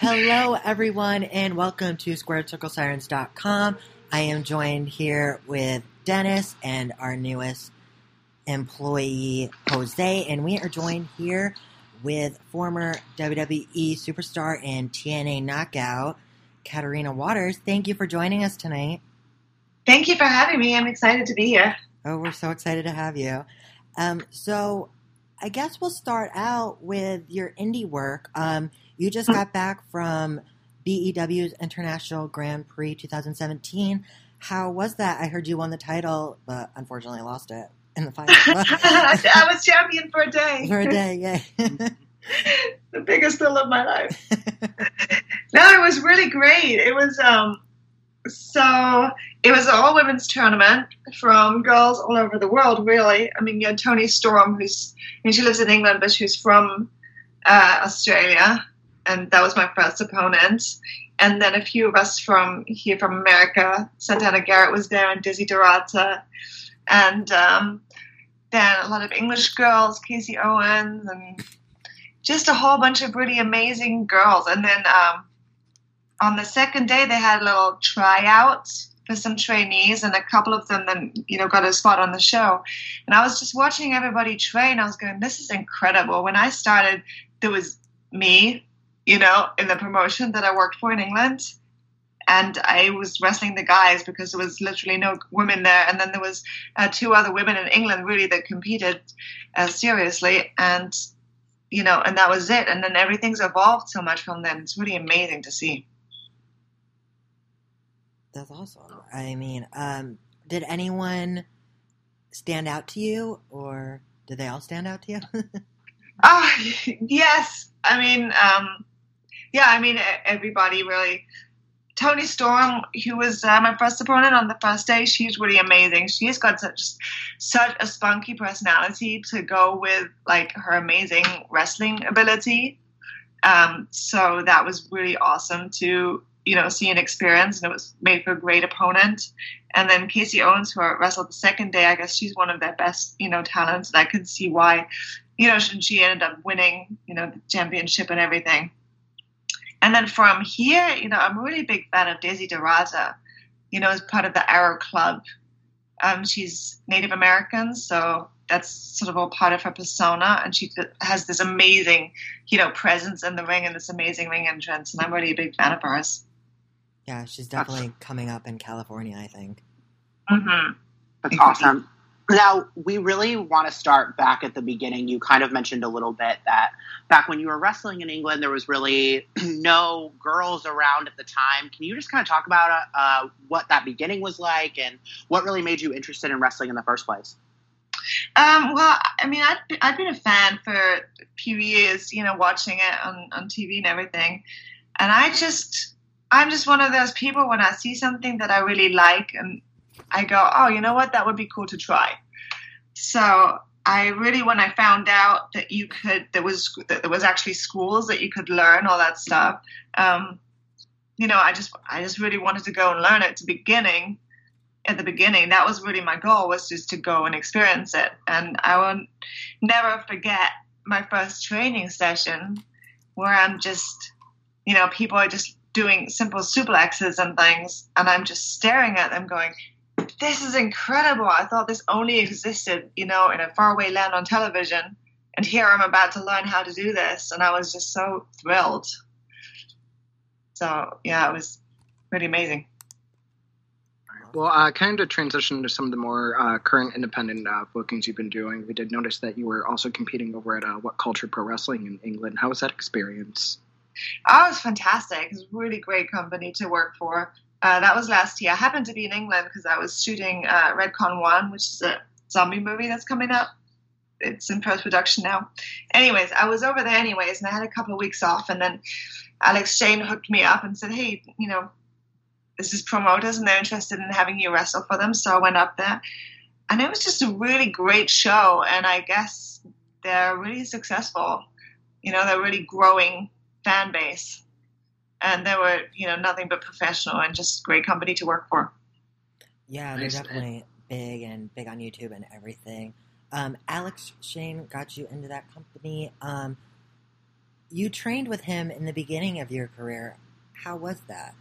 Hello, everyone, and welcome to SquaredCircleSirens.com. I am joined here with Dennis and our newest employee, Jose, and we are joined here with former WWE superstar and TNA knockout, Katarina Waters. Thank you for joining us tonight. Thank you for having me. I'm excited to be here. Oh, we're so excited to have you. Um, so, I guess we'll start out with your indie work. Um, you just got back from EVE's International Grand Prix 2017. How was that? I heard you won the title, but unfortunately lost it in the final. I was champion for a day. For a day, yeah. the biggest thrill of my life. no, it was really great. It was um, so it was an all women's tournament from girls all over the world. Really, I mean, you had Toni Storm, who's I mean, she lives in England, but she's from uh, Australia, and that was my first opponent. And then a few of us from here from America. Santana Garrett was there, and Dizzy Dorata, and um, then a lot of English girls, Casey Owens, and just a whole bunch of really amazing girls. And then um, on the second day, they had a little tryout for some trainees, and a couple of them then you know got a spot on the show. And I was just watching everybody train. I was going, "This is incredible." When I started, there was me, you know, in the promotion that I worked for in England. And I was wrestling the guys because there was literally no women there. And then there was uh, two other women in England really that competed uh, seriously. And you know, and that was it. And then everything's evolved so much from then. It's really amazing to see. That's awesome. I mean, um, did anyone stand out to you, or did they all stand out to you? Ah, yes. I mean, um, yeah. I mean, everybody really. Toni Storm, who was uh, my first opponent on the first day, she's really amazing. She's got such such a spunky personality to go with like her amazing wrestling ability. Um, so that was really awesome to you know see and experience, and it was made for a great opponent. And then Casey Owens, who wrestled the second day, I guess she's one of their best you know talents, and I can see why you know she ended up winning you know the championship and everything. And then from here, you know, I'm a really big fan of Dizzy Dorata, you know, as part of the Arrow Club. Um, she's Native American, so that's sort of all part of her persona, and she has this amazing, you know, presence in the ring and this amazing ring entrance, and I'm really a big fan of hers. Yeah, she's definitely coming up in California, I think. Mm-hmm. That's awesome. Now, we really want to start back at the beginning. You kind of mentioned a little bit that back when you were wrestling in England, there was really no girls around at the time. Can you just kind of talk about uh, what that beginning was like and what really made you interested in wrestling in the first place? Um, well, I mean, I'd, I'd been a fan for a few years, you know, watching it on, on TV and everything. And I just, I'm just one of those people when I see something that I really like and I go, oh, you know what? That would be cool to try. So I really, when I found out that you could, there was that there was actually schools that you could learn all that stuff. Um, you know, I just, I just really wanted to go and learn it. To beginning, at the beginning, that was really my goal was just to go and experience it. And I will never forget my first training session where I'm just, you know, people are just doing simple suplexes and things, and I'm just staring at them, going, this is incredible. I thought this only existed, you know, in a faraway land on television. And here I'm about to learn how to do this. And I was just so thrilled. So, yeah, it was really amazing. Well, uh, kind of transition to some of the more uh, current independent uh, bookings you've been doing. We did notice that you were also competing over at uh, WhatCulture Pro Wrestling in England. How was that experience? Oh, it was fantastic. It was a really great company to work for. Uh, that was last year. I happened to be in England because I was shooting uh, Redcon One, which is a zombie movie that's coming up. It's in post production now. Anyways, I was over there anyways, and I had a couple of weeks off, and then Alex Shane hooked me up and said, "Hey, you know, this is promoters, and they're interested in having you wrestle for them." So I went up there, and it was just a really great show, and I guess they're really successful. You know, they're really growing fan base and they were you know nothing but professional and just great company to work for. Yeah, they're definitely big and big on YouTube and everything. Um, Alex Shane got you into that company. Um, you trained with him in the beginning of your career. How was that?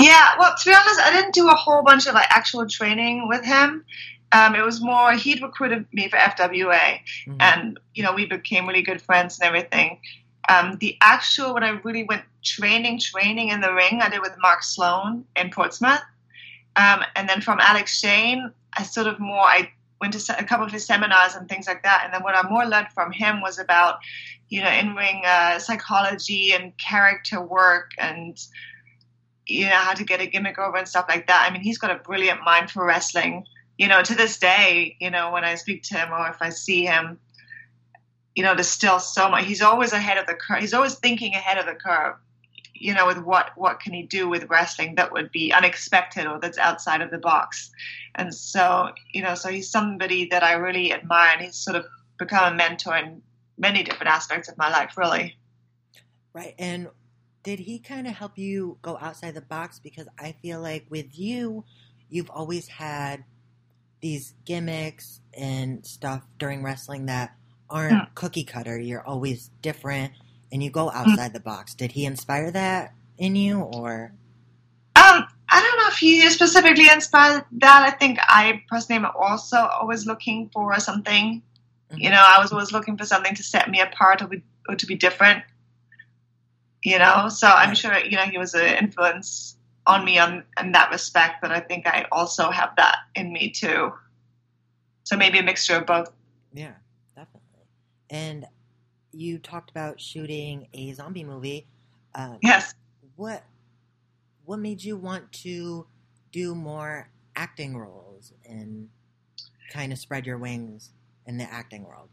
Yeah, well, to be honest, I didn't do a whole bunch of like actual training with him. Um, it was more he'd recruited me for FWA, Mhm. and you know we became really good friends and everything. Um, the actual when I really went training, training in the ring, I did with Mark Sloan in Portsmouth, um, and then from Alex Shane, I sort of more I went to a couple of his seminars and things like that. And then what I more learned from him was about you know in ring uh, psychology and character work and you know how to get a gimmick over and stuff like that. I mean, he's got a brilliant mind for wrestling. You know, to this day, you know, when I speak to him or if I see him, you know, there's still so much. He's always ahead of the curve. He's always thinking ahead of the curve. You know, with what what can he do with wrestling that would be unexpected or that's outside of the box. And so, you know, so he's somebody that I really admire, and he's sort of become a mentor in many different aspects of my life, really. Right. And did he kind of help you go outside the box? Because I feel like with you, you've always had these gimmicks and stuff during wrestling that aren't Hmm. cookie cutter. You're always different and you go outside the box. Did he inspire that in you or? Um, I don't know if he specifically inspired that. I think I personally am also always looking for something. You know, I was always looking for something to set me apart or, be, or to be different. You know, so I'm Right. sure you know he was an influence on me on in that respect, but I think I also have that in me too. So maybe a mixture of both. Yeah, definitely. And you talked about shooting a zombie movie. Um, Yes. what what made you want to do more acting roles and kind of spread your wings in the acting world?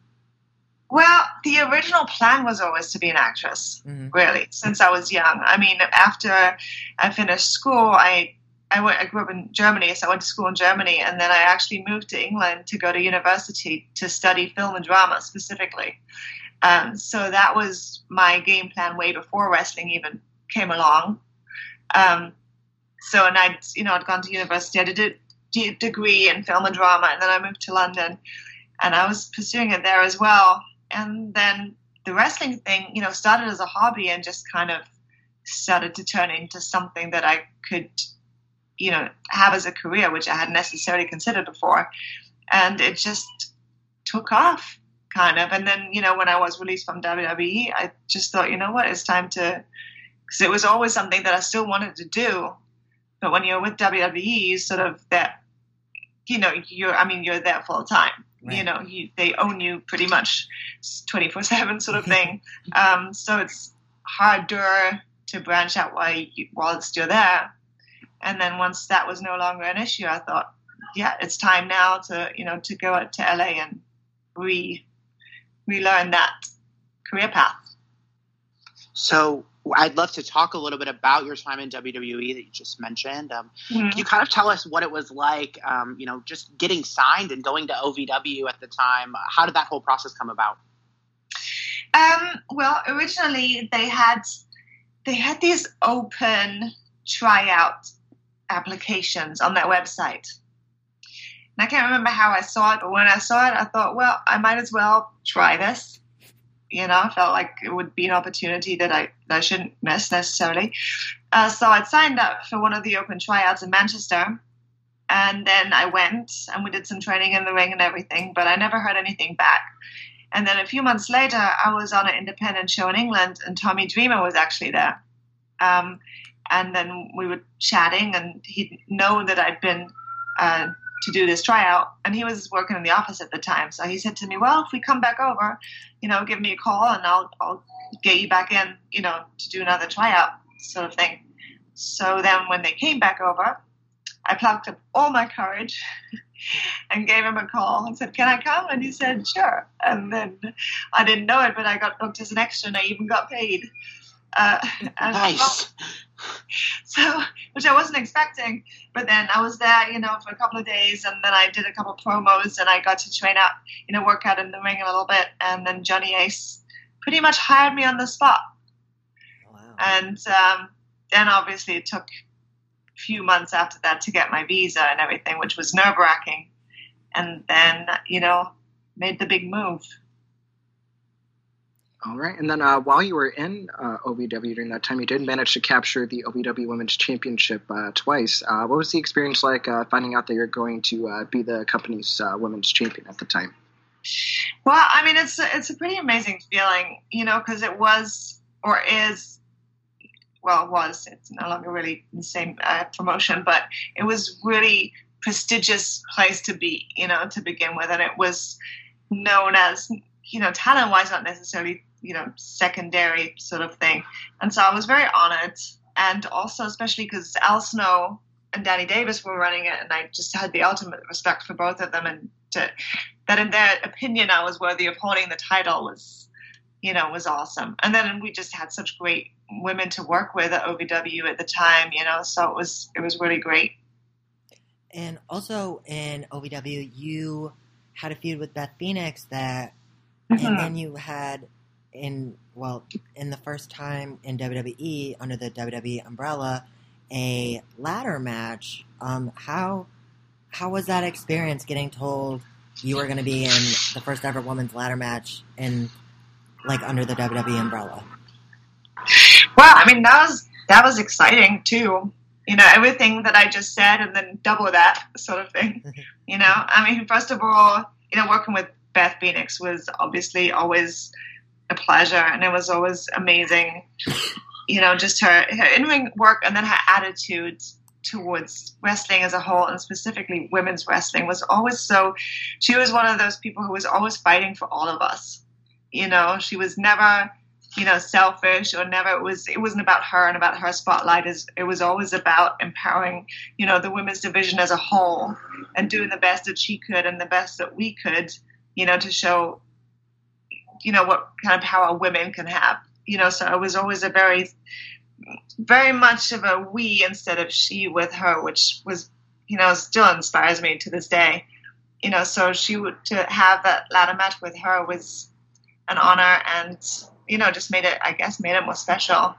Well, the original plan was always to be an actress. hmm really since I was young. I mean, after I finished school, I I, went, I grew up in Germany, so I went to school in Germany, and then I actually moved to England to go to university to study film and drama specifically. Um, so that was my game plan way before wrestling even came along. Um, so, and I'd you know I'd gone to university, I did a degree in film and drama, and then I moved to London, and I was pursuing it there as well. And then the wrestling thing, you know, started as a hobby and just kind of started to turn into something that I could, you know, have as a career, which I hadn't necessarily considered before. And it just took off, kind of. And then, you know, when I was released from WWE, I just thought, you know what, it's time to, because it was always something that I still wanted to do. But when you're with WWE, you sort of that, you know, you're, I mean, you're there full time. You know you, they own you pretty much 24 7 sort of thing. Um, so it's harder to branch out while, you, while it's still there. And then once that was no longer an issue i thought yeah it's time now to you know to go out to la and re relearn that career path So I'd love to talk a little bit about your time in WWE that you just mentioned. Um, Mhm. Can you kind of tell us what it was like, um, you know, just getting signed and going to OVW at the time? How did that whole process come about? Um, well, originally they had they had these open tryout applications on their website. And I can't remember how I saw it, but when I saw it, I thought, well, I might as well try this. You know, I felt like it would be an opportunity that I that I shouldn't miss necessarily. Uh, so I'd signed up for one of the open tryouts in Manchester, and then I went and we did some training in the ring and everything, but I never heard anything back. And then a few months later, I was on an independent show in England, and Tommy Dreamer was actually there. Um, and then we were chatting, and he'd known that I'd been uh, to do this tryout, and he was working in the office at the time. So he said to me, "Well, if we come back over, you know, give me a call, and I'll I'll get you back in, you know, to do another tryout, sort of thing." So then, when they came back over, I plucked up all my courage and gave him a call and said, Can I come? And he said, Sure. And then I didn't know it, but I got booked as an extra and I even got paid. Uh, and Nice. so, which I wasn't expecting. But then I was there, you know, for a couple of days and then I did a couple of promos and I got to train up, you know, work out in the ring a little bit. And then Johnny Ace pretty much hired me on the spot. Wow. And um, then obviously it took a few months after that to get my visa and everything, which was nerve wracking. And then, you know, made the big move. All right, and then uh, while you were in uh, OVW during that time, you did manage to capture the OVW Women's Championship uh, twice. Uh, what was the experience like uh, finding out that you're going to uh, be the company's women's champion at the time? Well, I mean, it's a, it's a pretty amazing feeling, you know, because it was or is, well, it was. It's no longer really the same promotion, but it was really prestigious place to be, you know, to begin with, and it was known as you know, talent wise, not necessarily you know secondary sort of thing. And so I was very honored, and also especially because Al Snow and Danny Davis were running it, and I just had the ultimate respect for both of them, and to, that in their opinion I was worthy of holding the title was, you know, was awesome. And then we just had such great women to work with at OVW at the time, you know, so it was it was really great. And also in OVW, you had a feud with Beth Phoenix that, mm-hmm. and then you had in well in the first time in WWE under the WWE umbrella a ladder match. Um, how how was that experience getting told you were going to be in the first ever women's ladder match in like under the WWE umbrella? Well, I mean that was that was exciting too. You know everything that I just said and then double that sort of thing. you know, I mean first of all, you know working with Beth Phoenix was obviously always a pleasure, and it was always amazing. You know, just her, her in ring work and then her attitude towards wrestling as a whole, and specifically women's wrestling, was always so. She was one of those people who was always fighting for all of us. You know, she was never you know selfish or never it was it wasn't about her and about her spotlight is it was always about empowering you know the women's division as a whole and doing the best that she could and the best that we could you know to show you know what kind of power women can have you know so it was always a very very much of a we instead of she with her which was you know still inspires me to this day. You know so she would to have that ladder match with her was an honor and you know just made it i guess made it more special.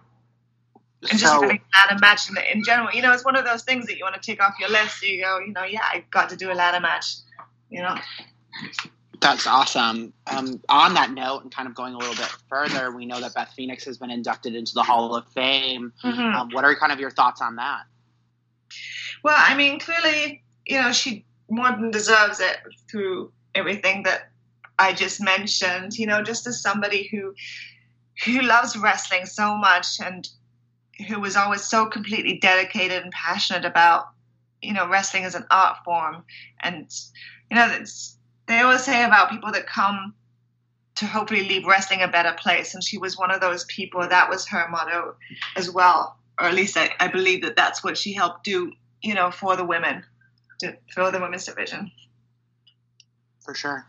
And just so, having ladder match in, in general you know it's one of those things that you want to take off your list you go you know yeah i got to do a ladder match you know that's awesome. Um, on that note, and kind of going a little bit further, we know that Beth Phoenix has been inducted into the Hall of Fame. Mm-hmm. Um, what are kind of your thoughts on that? Well, I mean, clearly, you know, she more than deserves it through everything that I just mentioned. You know, just as somebody who who loves wrestling so much and who was always so completely dedicated and passionate about, you know, wrestling as an art form, and you know, it's they always say about people that come to hopefully leave wrestling a better place. And she was one of those people. That was her motto as well. Or at least I, I believe that that's what she helped do, you know, for the women, to, for the women's division. For sure.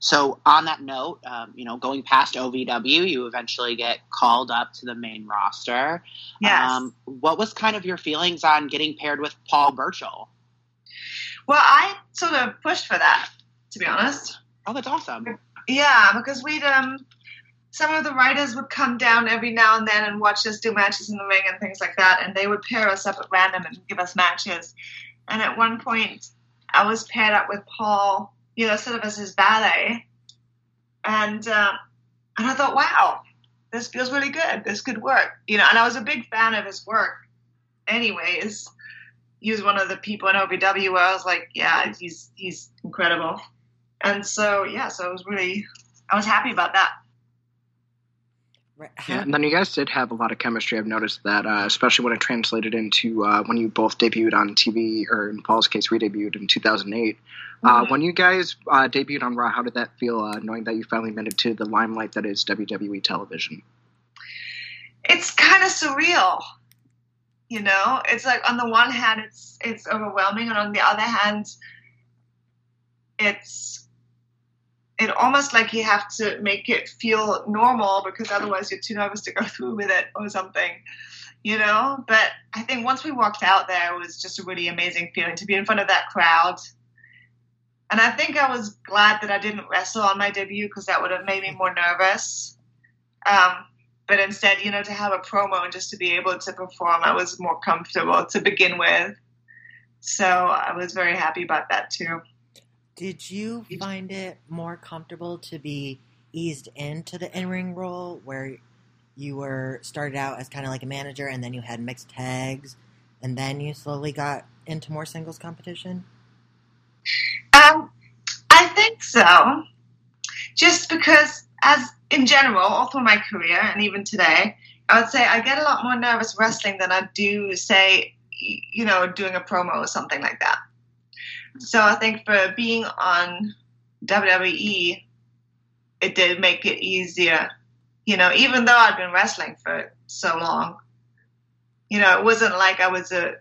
So on that note, um, you know, going past OVW, you eventually get called up to the main roster. Yes. Um, what was kind of your feelings on getting paired with Paul Burchill? Well, I sort of pushed for that to be honest. Oh, that's awesome. Yeah, because we'd um, some of the writers would come down every now and then and watch us do matches in the ring and things like that, and they would pair us up at random and give us matches. And at one point, I was paired up with Paul, you know, sort of as his valet, and uh, and I thought, wow, this feels really good. This could work, you know. And I was a big fan of his work, anyways. He was one of the people in OVW where I was like, yeah, he's he's incredible. And so, yeah, so I was really, I was happy about that. Yeah, and then you guys did have a lot of chemistry. I've noticed that, uh, especially when it translated into uh, when you both debuted on TV, or in Paul's case, we debuted in 2008. Uh, mm-hmm. Uh, when you guys uh, debuted on Raw, how did that feel, uh, knowing that you finally made it to the limelight that is WWE television? It's kind of surreal, you know. It's like on the one hand, it's it's overwhelming, and on the other hand, it's it almost like you have to make it feel normal because otherwise you're too nervous to go through with it or something you know? But i think once we walked out there it was just a really amazing feeling to be in front of that crowd. And i think i was glad that i didn't wrestle on my debut because that would have made me more nervous. Um, but instead you know to have a promo and just to be able to perform i was more comfortable to begin with. So i was very happy about that too did you find it more comfortable to be eased into the in ring role where you were started out as kind of like a manager and then you had mixed tags and then you slowly got into more singles competition? Um, I think so. Just because, as in general, all through my career and even today, I would say I get a lot more nervous wrestling than I do, say, you know, doing a promo or something like that. So I think for being on WWE, it did make it easier. You know, even though I'd been wrestling for so long, you know, it wasn't like I was a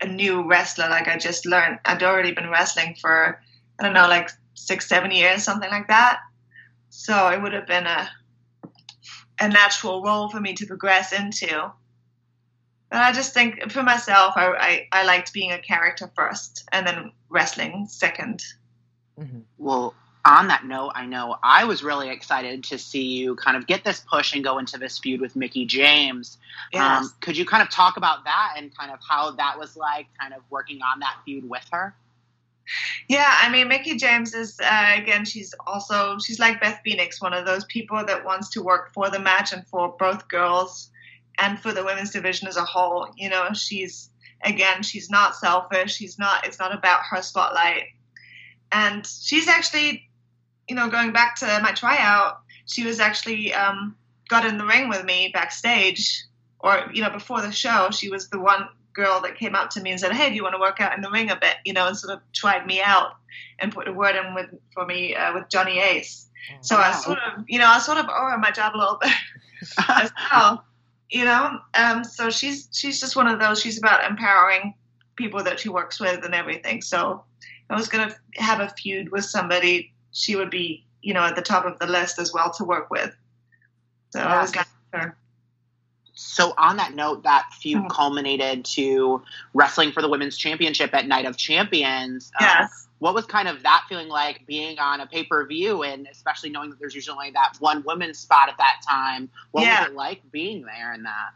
a new wrestler. Like I just learned, I'd already been wrestling for I don't know, like six, seven years, something like that. So it would have been a a natural role for me to progress into. But I just think for myself, I, I, I liked being a character first and then wrestling 2nd mm-hmm. Well, on that note, I know I was really excited to see you kind of get this push and go into this feud with Mickie James. Yes. Um, could you kind of talk about that and kind of how that was like, kind of working on that feud with her? Yeah, I mean, Mickie James is uh, again. She's also she's like Beth Phoenix, one of those people that wants to work for the match and for both girls and for the women's division as a whole. You know, she's again, she's not selfish. She's not. It's not about her spotlight, and she's actually you know, going back to my tryout, she was actually um, got in the ring with me backstage, or you know, before the show. She was the one girl that came up to me and said, "Hey, do you want to work out in the ring a bit?" You know, and sort of tried me out and put a word in with for me uh, with Johnny Ace. So wow. I sort of, you know, I sort of owe her my job a little bit as well. You know, um, so she's she's just one of those. She's about empowering people that she works with and everything. So I was gonna have a feud with somebody she would be, you know, at the top of the list as well to work with. So yeah. I was her. So on that note, that feud mm-hmm. culminated to wrestling for the women's championship at Night of Champions. Um, yes. Uh, what was kind of that feeling like being on a pay per view and especially knowing that there's usually only that one women's spot at that time? What yeah. was it like being there in that?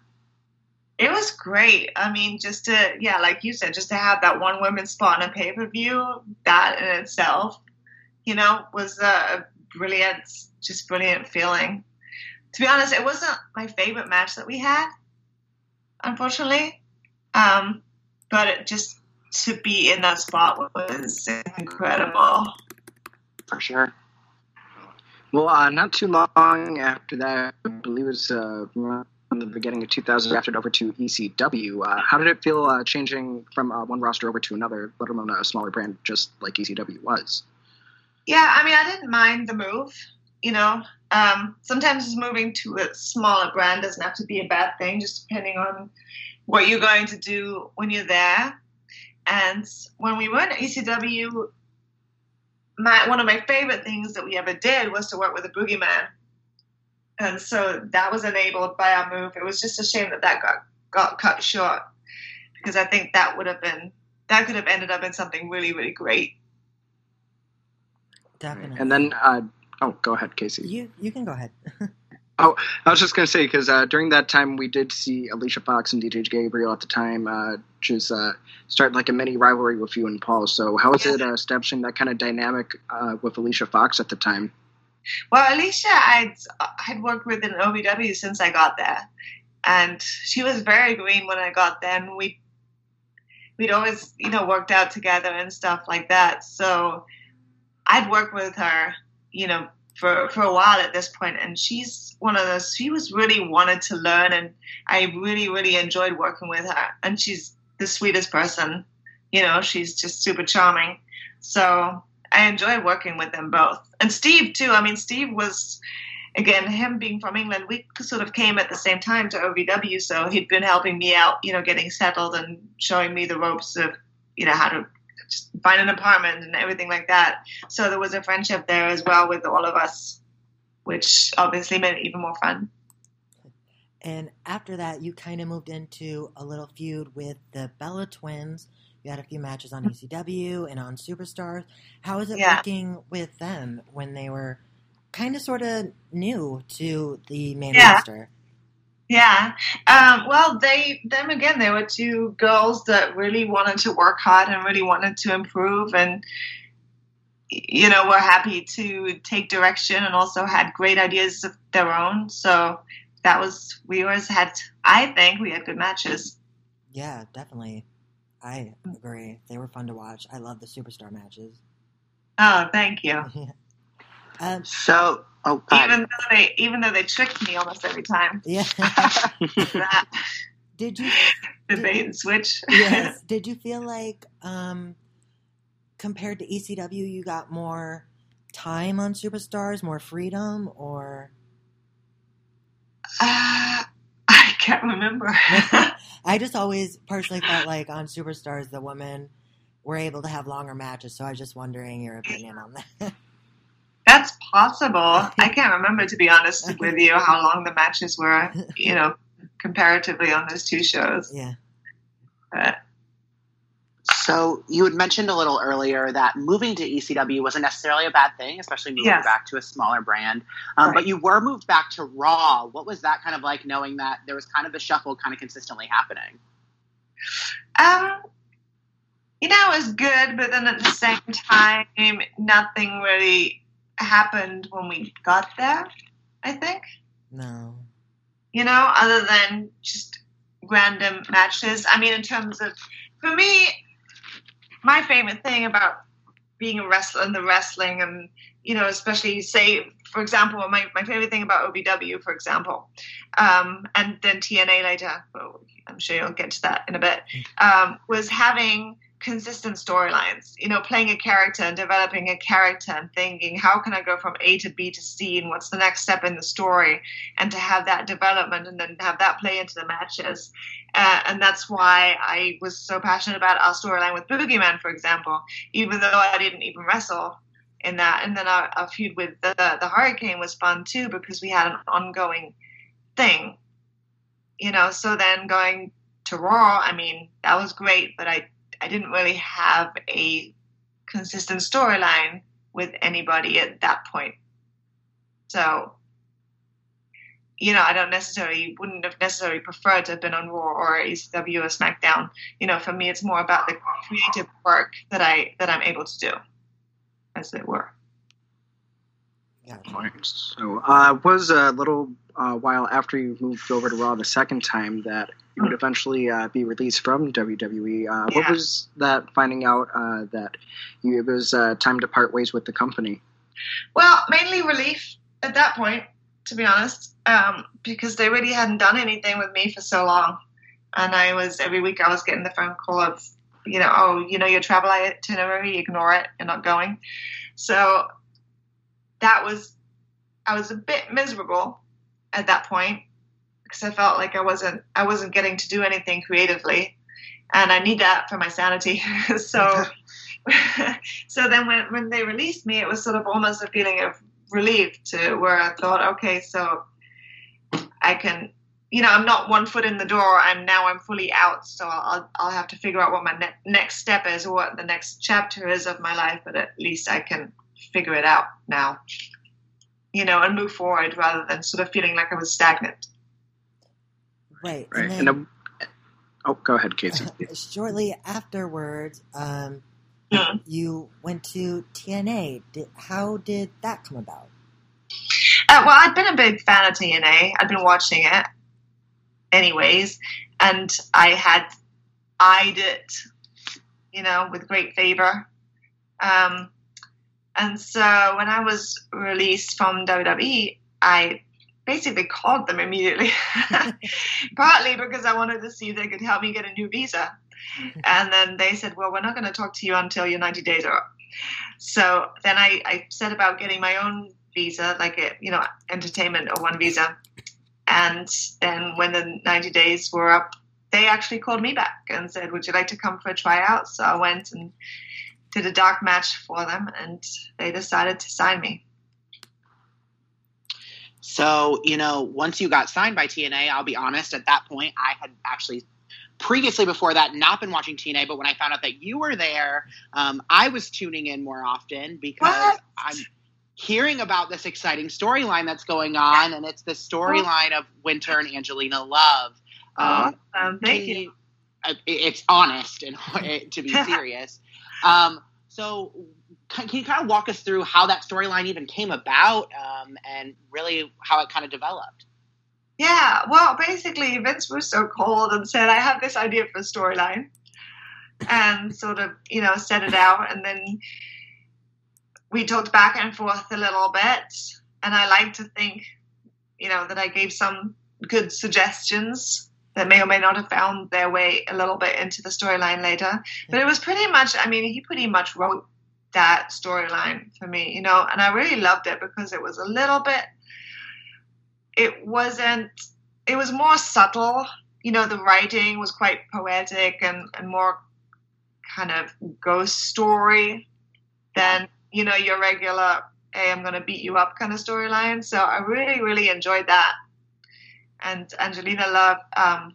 It was great. I mean, just to, yeah, like you said, just to have that one women's spot on a pay per view, that in itself you know, was a brilliant, just brilliant feeling. To be honest, it wasn't my favorite match that we had, unfortunately. Um, but it just to be in that spot was incredible. For sure. Well, uh, not too long after that, I believe it was uh, in the beginning of 2000, drafted over to ECW. Uh, how did it feel uh, changing from uh, one roster over to another, let alone a smaller brand just like ECW was? Yeah, I mean, I didn't mind the move. You know, um, sometimes moving to a smaller brand doesn't have to be a bad thing, just depending on what you're going to do when you're there. And when we were at ECW, my, one of my favorite things that we ever did was to work with a boogeyman. And so that was enabled by our move. It was just a shame that that got, got cut short because I think that would have been, that could have ended up in something really, really great. Definitely. And then, uh, oh, go ahead, Casey. You you can go ahead. oh, I was just gonna say because uh, during that time we did see Alicia Fox and DJ Gabriel at the time uh, just uh, start like a mini rivalry with you and Paul. So how was yeah. it uh, establishing that kind of dynamic uh, with Alicia Fox at the time? Well, Alicia, I'd I'd worked with in OVW since I got there, and she was very green when I got there, and we we'd always you know worked out together and stuff like that. So I'd worked with her, you know, for for a while at this point, and she's one of those. She was really wanted to learn, and I really really enjoyed working with her. And she's the sweetest person, you know. She's just super charming. So I enjoyed working with them both, and Steve too. I mean, Steve was again him being from England. We sort of came at the same time to OVW, so he'd been helping me out, you know, getting settled and showing me the ropes of you know how to just find an apartment and everything like that. So there was a friendship there as well with all of us, which obviously made it even more fun. And after that, you kind of moved into a little feud with the Bella Twins. You had a few matches on ECW and on Superstars. How was it yeah. working with them when they were kind of sort of new to the main yeah. roster? Yeah. Um, well, they them again. They were two girls that really wanted to work hard and really wanted to improve, and you know, were happy to take direction and also had great ideas of their own. So that was we always had. I think we had good matches. Yeah, definitely. I agree. They were fun to watch. I love the superstar matches. Oh, thank you. um, So, oh. Even though they even though they tricked me almost every time. yeah. That did you? the bait and switch. Yes. Did you feel like, um, compared to ECW, you got more time on Superstars, more freedom, or? Uh, I can't remember. I just always personally felt like on Superstars the women were able to have longer matches, so I was just wondering your opinion on that. That's possible. I can't remember, to be honest with you, how long the matches were, you know, comparatively on those two shows. yeah. But So you had mentioned a little earlier that moving to ECW wasn't necessarily a bad thing, especially moving Yes. back to a smaller brand. Um, Right. But you were moved back to Raw. What was that kind of like, knowing that there was kind of a shuffle kind of consistently happening? Um, you know, it was good, but then at the same time, nothing really happened when we got there. I think, No. you know, other than just random matches. I mean, in terms of, for me, my favorite thing about being a wrestler and the wrestling, and you know, especially say, for example, my, my favorite thing about OVW, for example, um, and then TNA later. Well, I'm sure you'll get to that in a bit. Um, was having consistent storylines. You know, playing a character and developing a character and thinking, how can I go from A to B to C, and what's the next step in the story, and to have that development and then have that play into the matches. Uh, and that's why I was so passionate about our storyline with Boogeyman, for example, even though I didn't even wrestle in that. And then our, our feud with the, the Hurricane was fun too because we had an ongoing thing, you know. So then going to Raw, I mean, that was great, but I I didn't really have a consistent storyline with anybody at that point. So, you know, I don't necessarily wouldn't have necessarily preferred to have been on Raw or ECW or SmackDown. You know, for me, it's more about the creative work that I that I'm able to do, as it were. Gotcha. So, uh, was a little uh, while after you moved over to Raw the second time that you would eventually uh, be released from WWE. Uh, What Yeah. was that finding out uh, that you, it was uh, time to part ways with the company? Well, mainly relief at that point, to be honest, um, because they really hadn't done anything with me for so long, and I was every week I was getting the phone call of, you know, oh, you know your travel itinerary, ignore it, you're not going. So that was, I was a bit miserable at that point because I felt like I wasn't, I wasn't getting to do anything creatively, and I need that for my sanity. so. so then when, when they released me, it was sort of almost a feeling of relief to where I thought, okay, so I can, you know, I'm not one foot in the door. I'm now I'm fully out. So I'll, I'll have to figure out what my ne- next step is or what the next chapter is of my life. But at least I can figure it out now, you know, and move forward rather than sort of feeling like I was stagnant. Right. Right. And And, then uh, oh, go ahead, Casey. shortly afterwards, um, you went to TNA. Did, how did that come about? Uh, well, I'd been a big fan of TNA. I'd been watching it, anyways, and I had eyed it, you know, with great favor. Um, and so when I was released from WWE, I basically called them immediately, partly because I wanted to see if they could help me get a new visa. And then they said, well, we're not going to talk to you until your 90 days are up. So then I, I set about getting my own visa, like a, you know, entertainment O-1 visa. And then when the 90 days were up, they actually called me back and said, would you like to come for a tryout? So I went and did a dark match for them and they decided to sign me. So, you know, once you got signed by TNA, I'll be honest, at that point, I had actually previously before that not been watching TNA, but when I found out that you were there, um, I was tuning in more often because What? I'm hearing about this exciting storyline that's going on, and it's the storyline of Winter and Angelina Love. Um, can thank you. uh, it- It's honest and to be serious. Um, so, can you kind of walk us through how that storyline even came about um, and really how it kind of developed? Yeah, well, basically, Vince Russo called and said, I have this idea for a storyline. And sort of, you know, set it out. And then we talked back and forth a little bit. And I like to think, you know, that I gave some good suggestions that may or may not have found their way a little bit into the storyline later. But it was pretty much, I mean, he pretty much wrote that storyline for me, you know, and I really loved it because it was a little bit, it wasn't, it was more subtle. You know, the writing was quite poetic and, and more kind of ghost story than, you know, your regular, hey, I'm going to beat you up kind of storyline. So I really, really enjoyed that. And Angelina Love, um,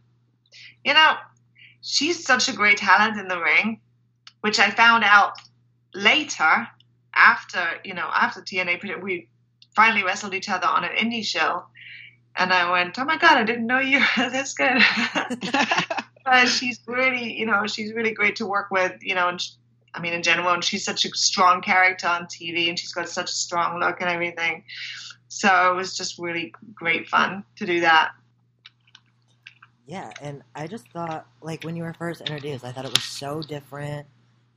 you know, she's such a great talent in the ring, which I found out later after you know after TNA we finally wrestled each other on an indie show, and I went, oh my god, I didn't know you were this good. but she's really you know she's really great to work with you know and she, I mean in general and she's such a strong character on TV and she's got such a strong look and everything. So it was just really great fun to do that. Yeah, and I just thought, like, when you were first introduced, I thought it was so different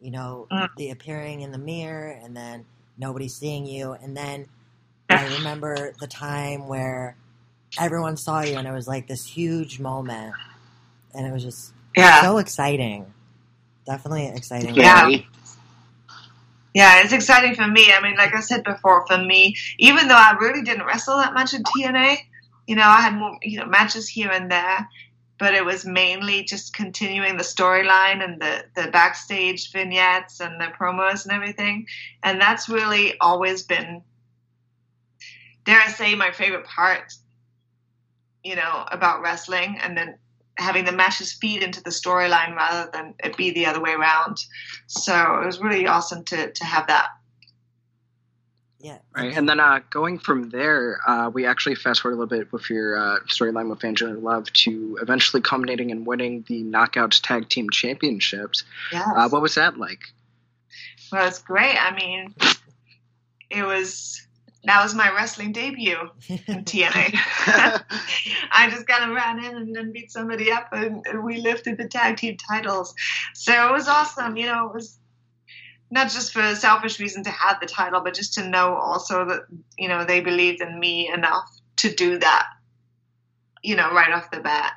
you know, mm. the appearing in the mirror and then nobody seeing you. And then I remember the time where everyone saw you and it was like this huge moment. And it was just yeah. so exciting. Definitely exciting. Yeah. Yeah, it's exciting for me. I mean, like I said before, for me, even though I really didn't wrestle that much in TNA, you know, I had more, you know, matches here and there but it was mainly just continuing the storyline and the, the backstage vignettes and the promos and everything. And that's really always been, dare I say, my favorite part, you know, about wrestling. And then having the matches feed into the storyline rather than it be the other way around. So it was really awesome to, to have that yeah. Right. And then uh, going from there, uh, we actually fast forward a little bit with your uh, storyline with Angela Love to eventually culminating in winning the Knockouts Tag Team Championships. Yes. Uh, what was that like? Well, it was great. I mean, it was that was my wrestling debut in TNA. I just kind of ran in and then beat somebody up, and, and, we lifted the tag team titles. So it was awesome. You know, it was not just for a selfish reason to have the title, but just to know also that you know they believed in me enough to do that. You know, right off the bat.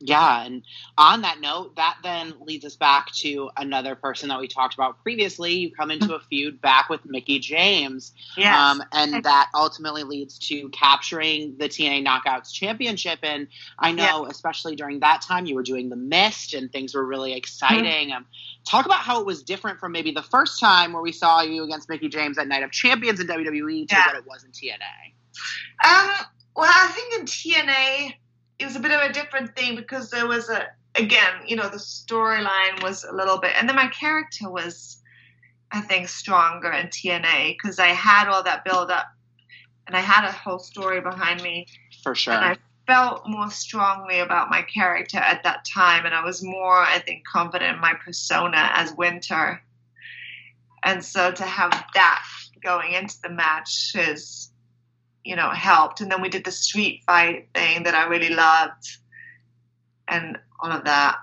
Yeah, and on that note, that then leads us back to another person that we talked about previously. You come into a feud back with Mickie James, yes. um, and that ultimately leads to capturing the TNA Knockouts Championship. And I know, yeah. especially during that time, you were doing the Mist, and things were really exciting. Mm-hmm. Um, talk about how it was different from maybe the first time where we saw you against Mickie James at Night of Champions in WWE to yeah. what it was in TNA. Um, well, I think in TNA it was a bit of a different thing because there was a again, you know, the storyline was a little bit, and then my character was, I think, stronger in TNA because I had all that build up, and I had a whole story behind me. For sure. And I felt more strongly about my character at that time, and I was more, I think, confident in my persona as Winter. And so to have that going into the match is you know, helped. And then we did the street fight thing that I really loved and all of that.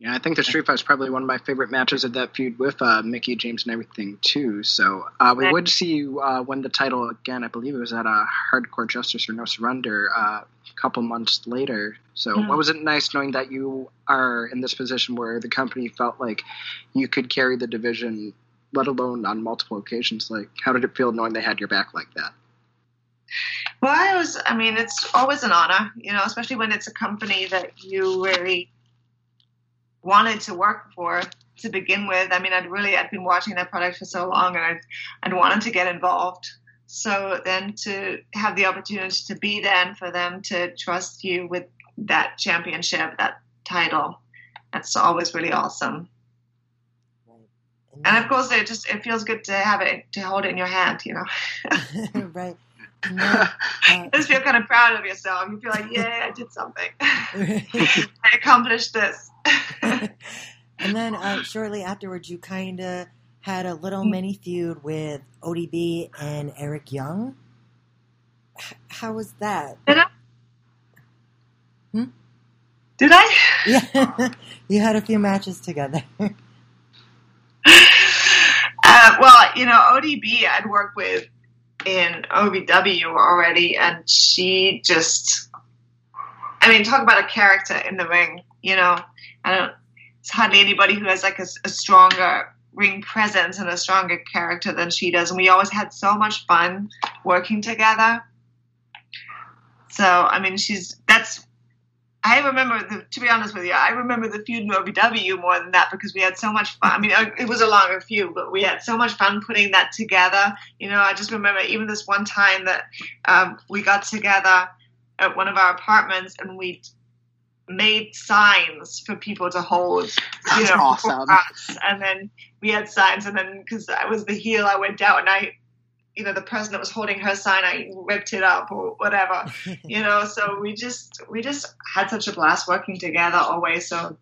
Yeah, I think the street fight is probably one of my favorite matches of that feud with uh, Mickie James and everything too. So uh, we would see you uh, win the title again. I believe it was at a uh, Hardcore Justice or No Surrender uh, a couple months later. So mm-hmm. what was it nice knowing that you are in this position where the company felt like you could carry the division let alone on multiple occasions. Like, how did it feel knowing they had your back like that? Well, I was, I mean, it's always an honor, you know, especially when it's a company that you really wanted to work for to begin with. I mean, I'd really, I'd been watching that product for so long and I'd, I'd wanted to get involved. So then to have the opportunity to be there and for them to trust you with that championship, that title, that's always really awesome and of course it just it feels good to have it to hold it in your hand you know right no, uh, you just feel kind of proud of yourself you feel like yeah i did something i accomplished this And then uh, shortly afterwards, you kind of had a little Mm. mini feud with ODB and Eric Young. H- how was that? Did i hmm? did I? Yeah, you had a few matches together. Uh, well, you know, ODB I'd worked with in OVW already, and she just, I mean, talk about a character in the ring, you know. I don't, it's hardly anybody who has like a, a stronger ring presence and a stronger character than she does. And we always had so much fun working together. So, I mean, she's, that's, I remember, the, to be honest with you, I remember the feud in OVW more than that because we had so much fun. I mean, uh, it was a longer feud, but we had so much fun putting that together. You know, I just remember even this one time that um, we got together at one of our apartments and we made signs for people to hold. You know, awesome. for us. And then we had signs, and then because I was the heel, I went out and I, you know, the person that was holding her sign, I ripped it up or whatever you know so we just we just had such a blast working together always so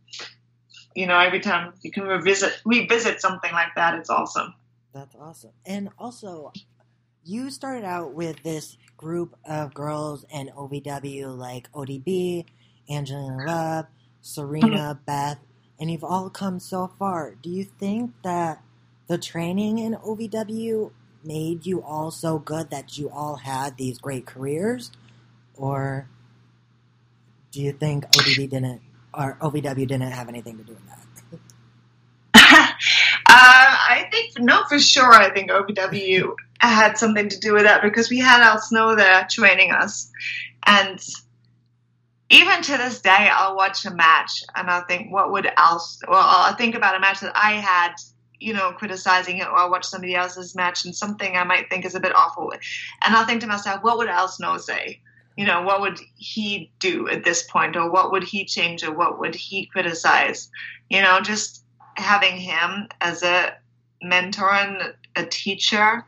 you know every time you can revisit revisit something like that it's awesome That's awesome. And also, you started out with this group of girls in OVW like ODB, Angelina Love, Serena, Beth, and you've all come so far. Do you think that the training in OVW made you all so good that you all had these great careers? Or do you think ODB didn't, or OVW didn't have anything to do with that? uh, I think no for sure I think OVW had something to do with that because we had Al Snow there training us and even to this day I'll watch a match and I'll think what would Al well I'll think about a match that I had you know criticizing it or I'll watch somebody else's match and something I might think is a bit awful. And I'll think to myself what would Al Snow say? You know what would he do at this point? Or what would he change? Or what would he criticize? You know just having him as a mentor and a teacher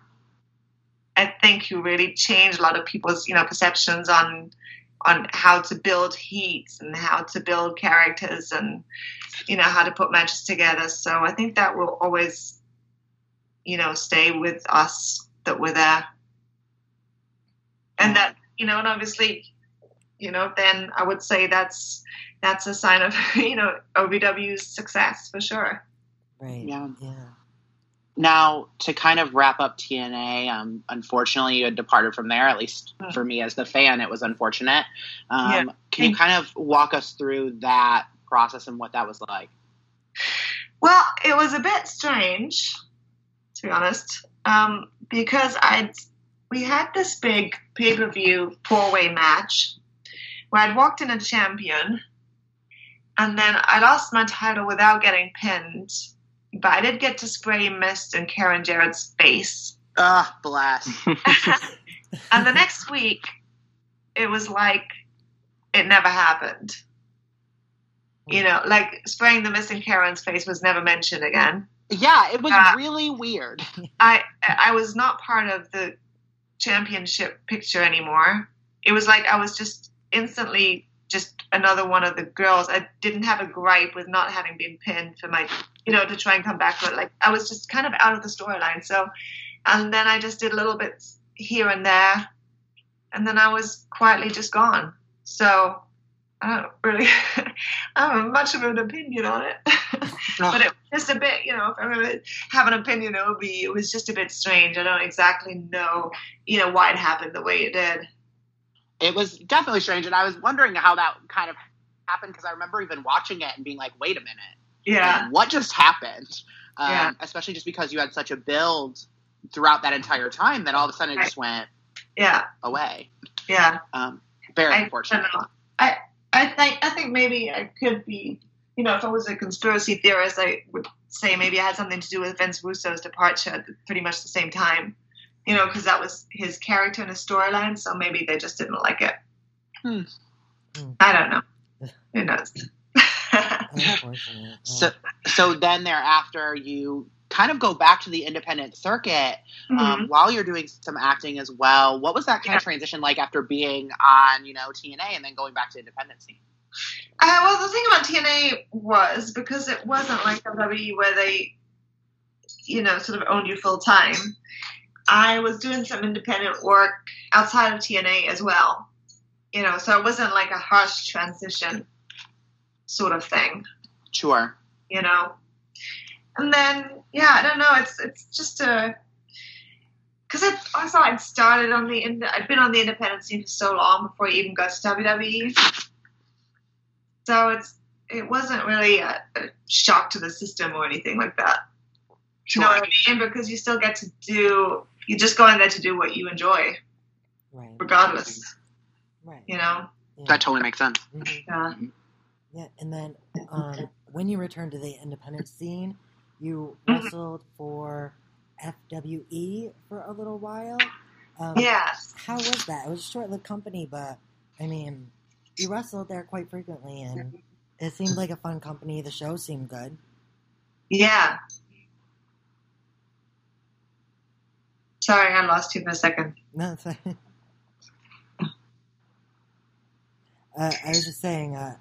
i think you really change a lot of people's you know perceptions on on how to build heats and how to build characters and you know how to put matches together so i think that will always you know stay with us that we're there and that you know and obviously you know then i would say that's that's a sign of you know OVW's success for sure. Right. Yeah. Yeah. Now, to kind of wrap up TNA, um, unfortunately, you had departed from there. At least Hmm. for me as the fan, it was unfortunate. Um, Yeah. Can you kind of walk us through that process and what that was like? Well, it was a bit strange, to be honest, um, because I'd we had this big pay per view four way match where I'd walked in a champion, and then I lost my title without getting pinned, but I did get to spray mist in Karen Jarrett's face. Ah, blast. and the next week, it was like it never happened. You know, like spraying the mist in Karen's face was never mentioned again. yeah, it was Uh, really weird. I I was not part of the championship picture anymore. It was like I was just instantly just another one of the girls. I didn't have a gripe with not having been pinned for my, you know, to try and come back. But like I was just kind of out of the storyline. So, and then I just did a little bits here and there, and then I was quietly just gone. So I don't really, I don't have much of an opinion on it. but it was just a bit, you know, if going to have an opinion, it would be, it was just a bit strange. I don't exactly know, you know, why it happened the way it did. It was definitely strange, and I was wondering how that kind of happened because I remember even watching it and being like, "Wait a minute, Yeah. like, what just happened?" Um, Yeah. Especially just because you had such a build throughout that entire time that all of a sudden it just went Yeah. away. Yeah. Um, very unfortunate. I, I think, I think maybe I could be, you know, if I was a conspiracy theorist, I would say maybe I had something to do with Vince Russo's departure at pretty much the same time. You know, because that was his character and his storyline, so maybe they just didn't like it. Hmm. I don't know. Who knows? So, so then thereafter, you kind of go back to the independent circuit um, while you're doing some acting as well. What was that kind of transition like after being on, you know, TNA and then going back to independent scene? Uh, well, the thing about TNA was because it wasn't like WWE where they, you know, sort of owned you full time. I was doing some independent work outside of TNA as well, you know, so it wasn't like a harsh transition sort of thing, Sure. you know. And then, yeah, I don't know. It's it's just a because I also I'd started on the I'd been on the independent scene for so long before I even got to WWE. So it's it wasn't really a, a shock to the system or anything like that. You know what I mean? Because you still get to do you just go in there to do what you enjoy, Right. regardless. Right. You know? Yeah. That totally makes sense. Mhm. Yeah. Yeah, and then um, when you returned to the independent scene, you Mhm. wrestled for FWE for a little while. Um, Yes. How was that? It was a short-lived company, but I mean, you wrestled there quite frequently, and it seemed like a fun company. The show seemed good. Yeah. Sorry, I lost you for a second. No. Uh, I was just saying, uh,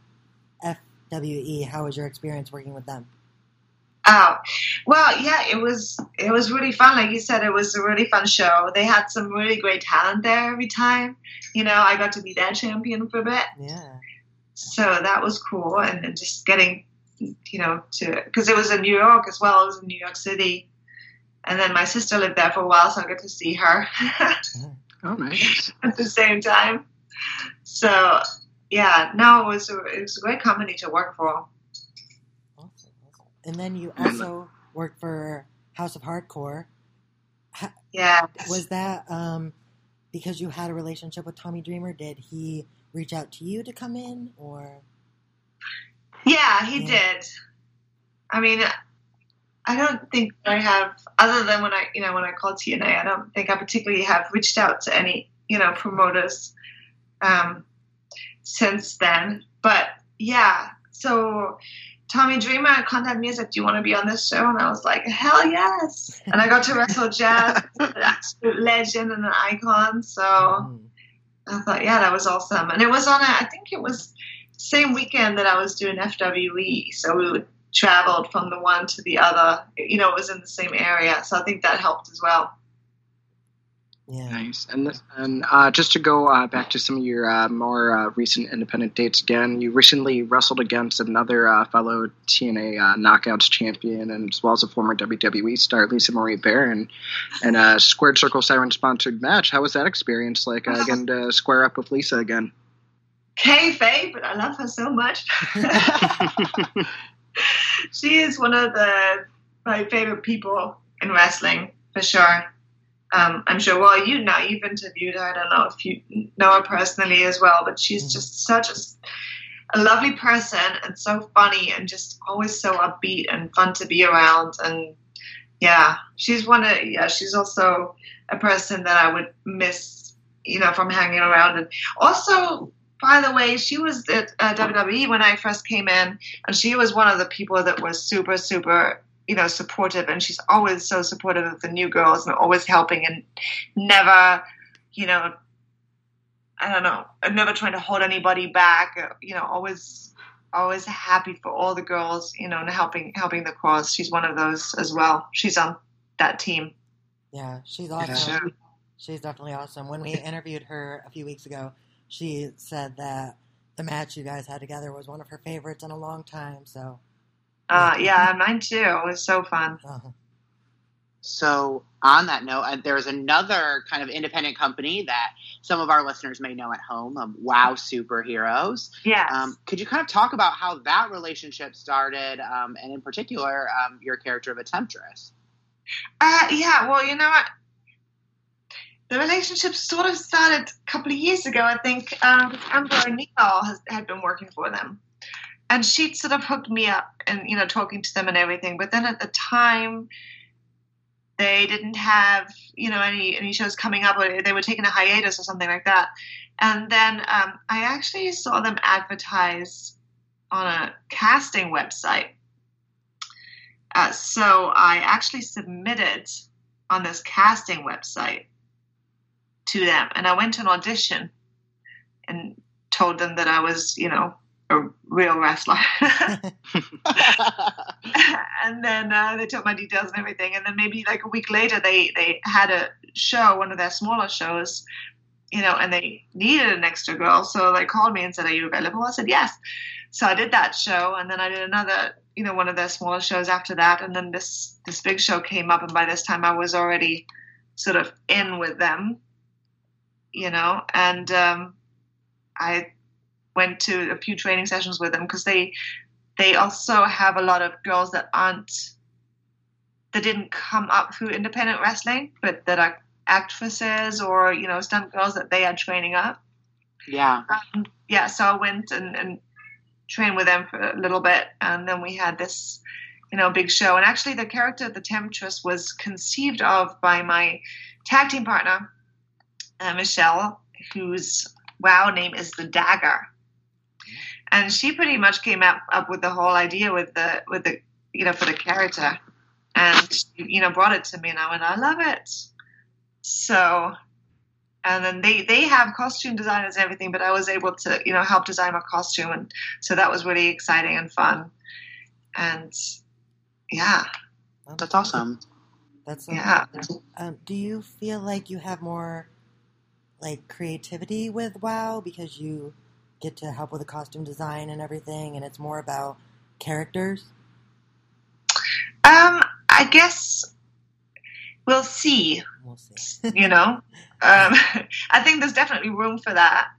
FWE. How was your experience working with them? Oh, well, yeah, it was it was really fun. Like you said, it was a really fun show. They had some really great talent there every time. You know, I got to be their champion for a bit, Yeah. so that was cool. And then just getting, you know, to because it was in New York as well. It was in New York City, and then my sister lived there for a while, so I got to see her Oh, nice. at the same time. So yeah, no, it was a, it was a great company to work for. Awesome, awesome. And then you also worked for House of Hardcore. Yeah, Was that um, because you had a relationship with Tommy Dreamer? Did he reach out to you to come in, or Yeah, he Yeah. did. I mean, I don't think I have, other than when I, you know, when I called TNA, I don't think I particularly have reached out to any, you know, promoters um, since then. But yeah, so Tommy Dreamer contacted me and said, "Do you want to be on this show?" And I was like, "Hell yes!" And I got to wrestle Jazz, an absolute legend and an icon. So. Hmm, I thought, yeah, that was awesome. And it was on a, I think it was same weekend that I was doing FWE. So we would traveled from the one to the other. You know, it was in the same area. So I think that helped as well. yeah, Nice. And this, and uh, just to go uh, back to some of your uh, more uh, recent independent dates again, you recently wrestled against another uh, fellow TNA uh, Knockouts champion, and as well as a former WWE star, Lisa Marie Varon, in a Squared Circle Siren sponsored match. How was that experience? Like uh, again to square up with Lisa again. Kayfabe, but I love her so much. she is one of the my favorite people in wrestling for sure. Um, I'm sure. Well, you know, you've interviewed her. I don't know if you know her personally as well, but she's Mhm. just such a, a lovely person and so funny and just always so upbeat and fun to be around. And yeah, she's one of yeah. She's also a person that I would miss, you know, from hanging around. And also, by the way, she was at uh, WWE when I first came in, and she was one of the people that was super, super, you know, supportive. And she's always so supportive of the new girls and always helping and never, you know, I don't know, never trying to hold anybody back. uh, You know, always, always happy for all the girls. You know, and helping, helping the cause. She's one of those as well. She's on that team. yeah, she's Yeah. awesome. She's definitely awesome. When we interviewed her a few weeks ago, she said that the match you guys had together was one of her favorites in a long time. So, Uh, yeah, mine too. It was so fun. uh, So, on that note, uh, there's another kind of independent company that some of our listeners may know at home, um, Wow Superheroes. Yes. Um, could you kind of talk about how that relationship started, um, and in particular, um, your character of a temptress? Uh, yeah, well, you know what? The relationship sort of started a couple of years ago, I think. Um, Amber O'Neal has, had been working for them. And she'd sort of hooked me up and, you know, talking to them and everything. But then at the time, they didn't have, you know, any, any shows coming up or they were taking a hiatus or something like that. And then um, I actually saw them advertise on a casting website. Uh, so I actually submitted on this casting website to them, and I went to an audition and told them that I was, you know, a real wrestler. and then uh, they took my details and everything. And then maybe like a week later, they they had a show, one of their smaller shows, you know, and they needed an extra girl. So they called me and said, "Are you available?" I said, "Yes." So I did that show, and then I did another, you know, one of their smaller shows after that. And then this this big show came up, and by this time I was already sort of in with them, you know, and um, I went to a few training sessions with them because they they also have a lot of girls that aren't that didn't come up through independent wrestling, but that are actresses or you know stunt girls that they are training up. Yeah. Um, yeah. So I went and, and trained with them for a little bit, and then we had this you know big show. And actually, the character of the Temptress was conceived of by my tag team partner uh, Michelle, whose WoW name is the Dagger. And she pretty much came up, up with the whole idea with the with the you know for the character. And she, you know brought it to me and i went i love it. So and then they they have costume designers and everything but i was able to you know help design my costume and so that was really exciting and fun. And yeah that's awesome. That's yeah. Um, do you feel like you have more like creativity with WoW because you get to help with the costume design and everything, and it's more about characters? um i guess we'll see We'll see. you know um, i think there's definitely room for that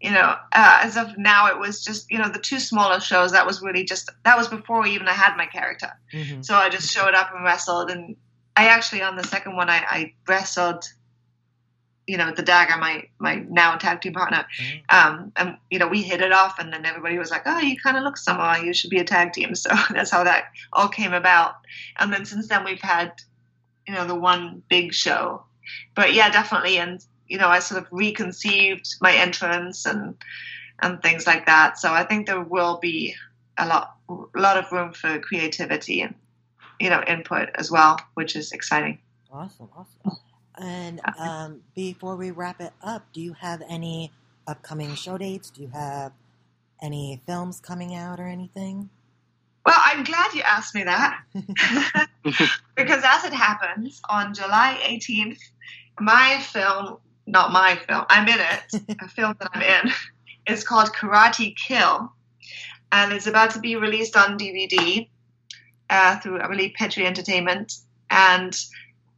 you know uh, as of now it was just you know the two smaller shows that was really just that was before even i had my character Mhm. so i just showed up and wrestled and i actually on the second one i, I wrestled you know the dagger my my now tag team partner Mhm. um, and you know we hit it off and then everybody was like oh you kind of look similar. You should be a tag team. So that's how that all came about. And then since then we've had you know the one big show. But yeah definitely and you know i sort of reconceived my entrance and and things like that. So i think there will be a lot a lot of room for creativity and you know input as well which is exciting. Awesome, awesome. And um, before we wrap it up, do you have any upcoming show dates? Do you have any films coming out or anything? well i'm glad you asked me that because as it happens, on July 18th, my film, not my film, I'm in it, a film that I'm in, is called Karate Kill. And it's about to be released on DVD uh, through, I believe, Petri Entertainment. And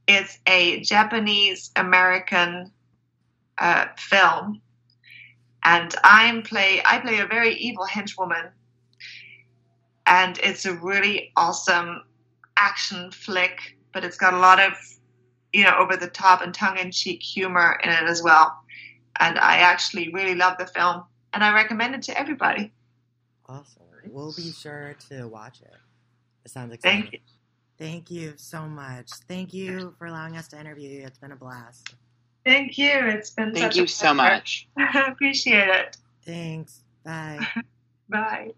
it's a Japanese American uh, film. And I'm play I play a very evil henchwoman. And it's a really awesome action flick, but it's got a lot of, you know, over the top and tongue in cheek humor in it as well. And I actually really love the film, and I recommend it to everybody. Awesome. We'll be sure to watch it. It sounds exciting. Thank you. Thank you so much. Thank you for allowing us to interview you. It's been a blast. Thank you. It's been Thank such you a so much. I Appreciate it. Thanks. Bye. Bye.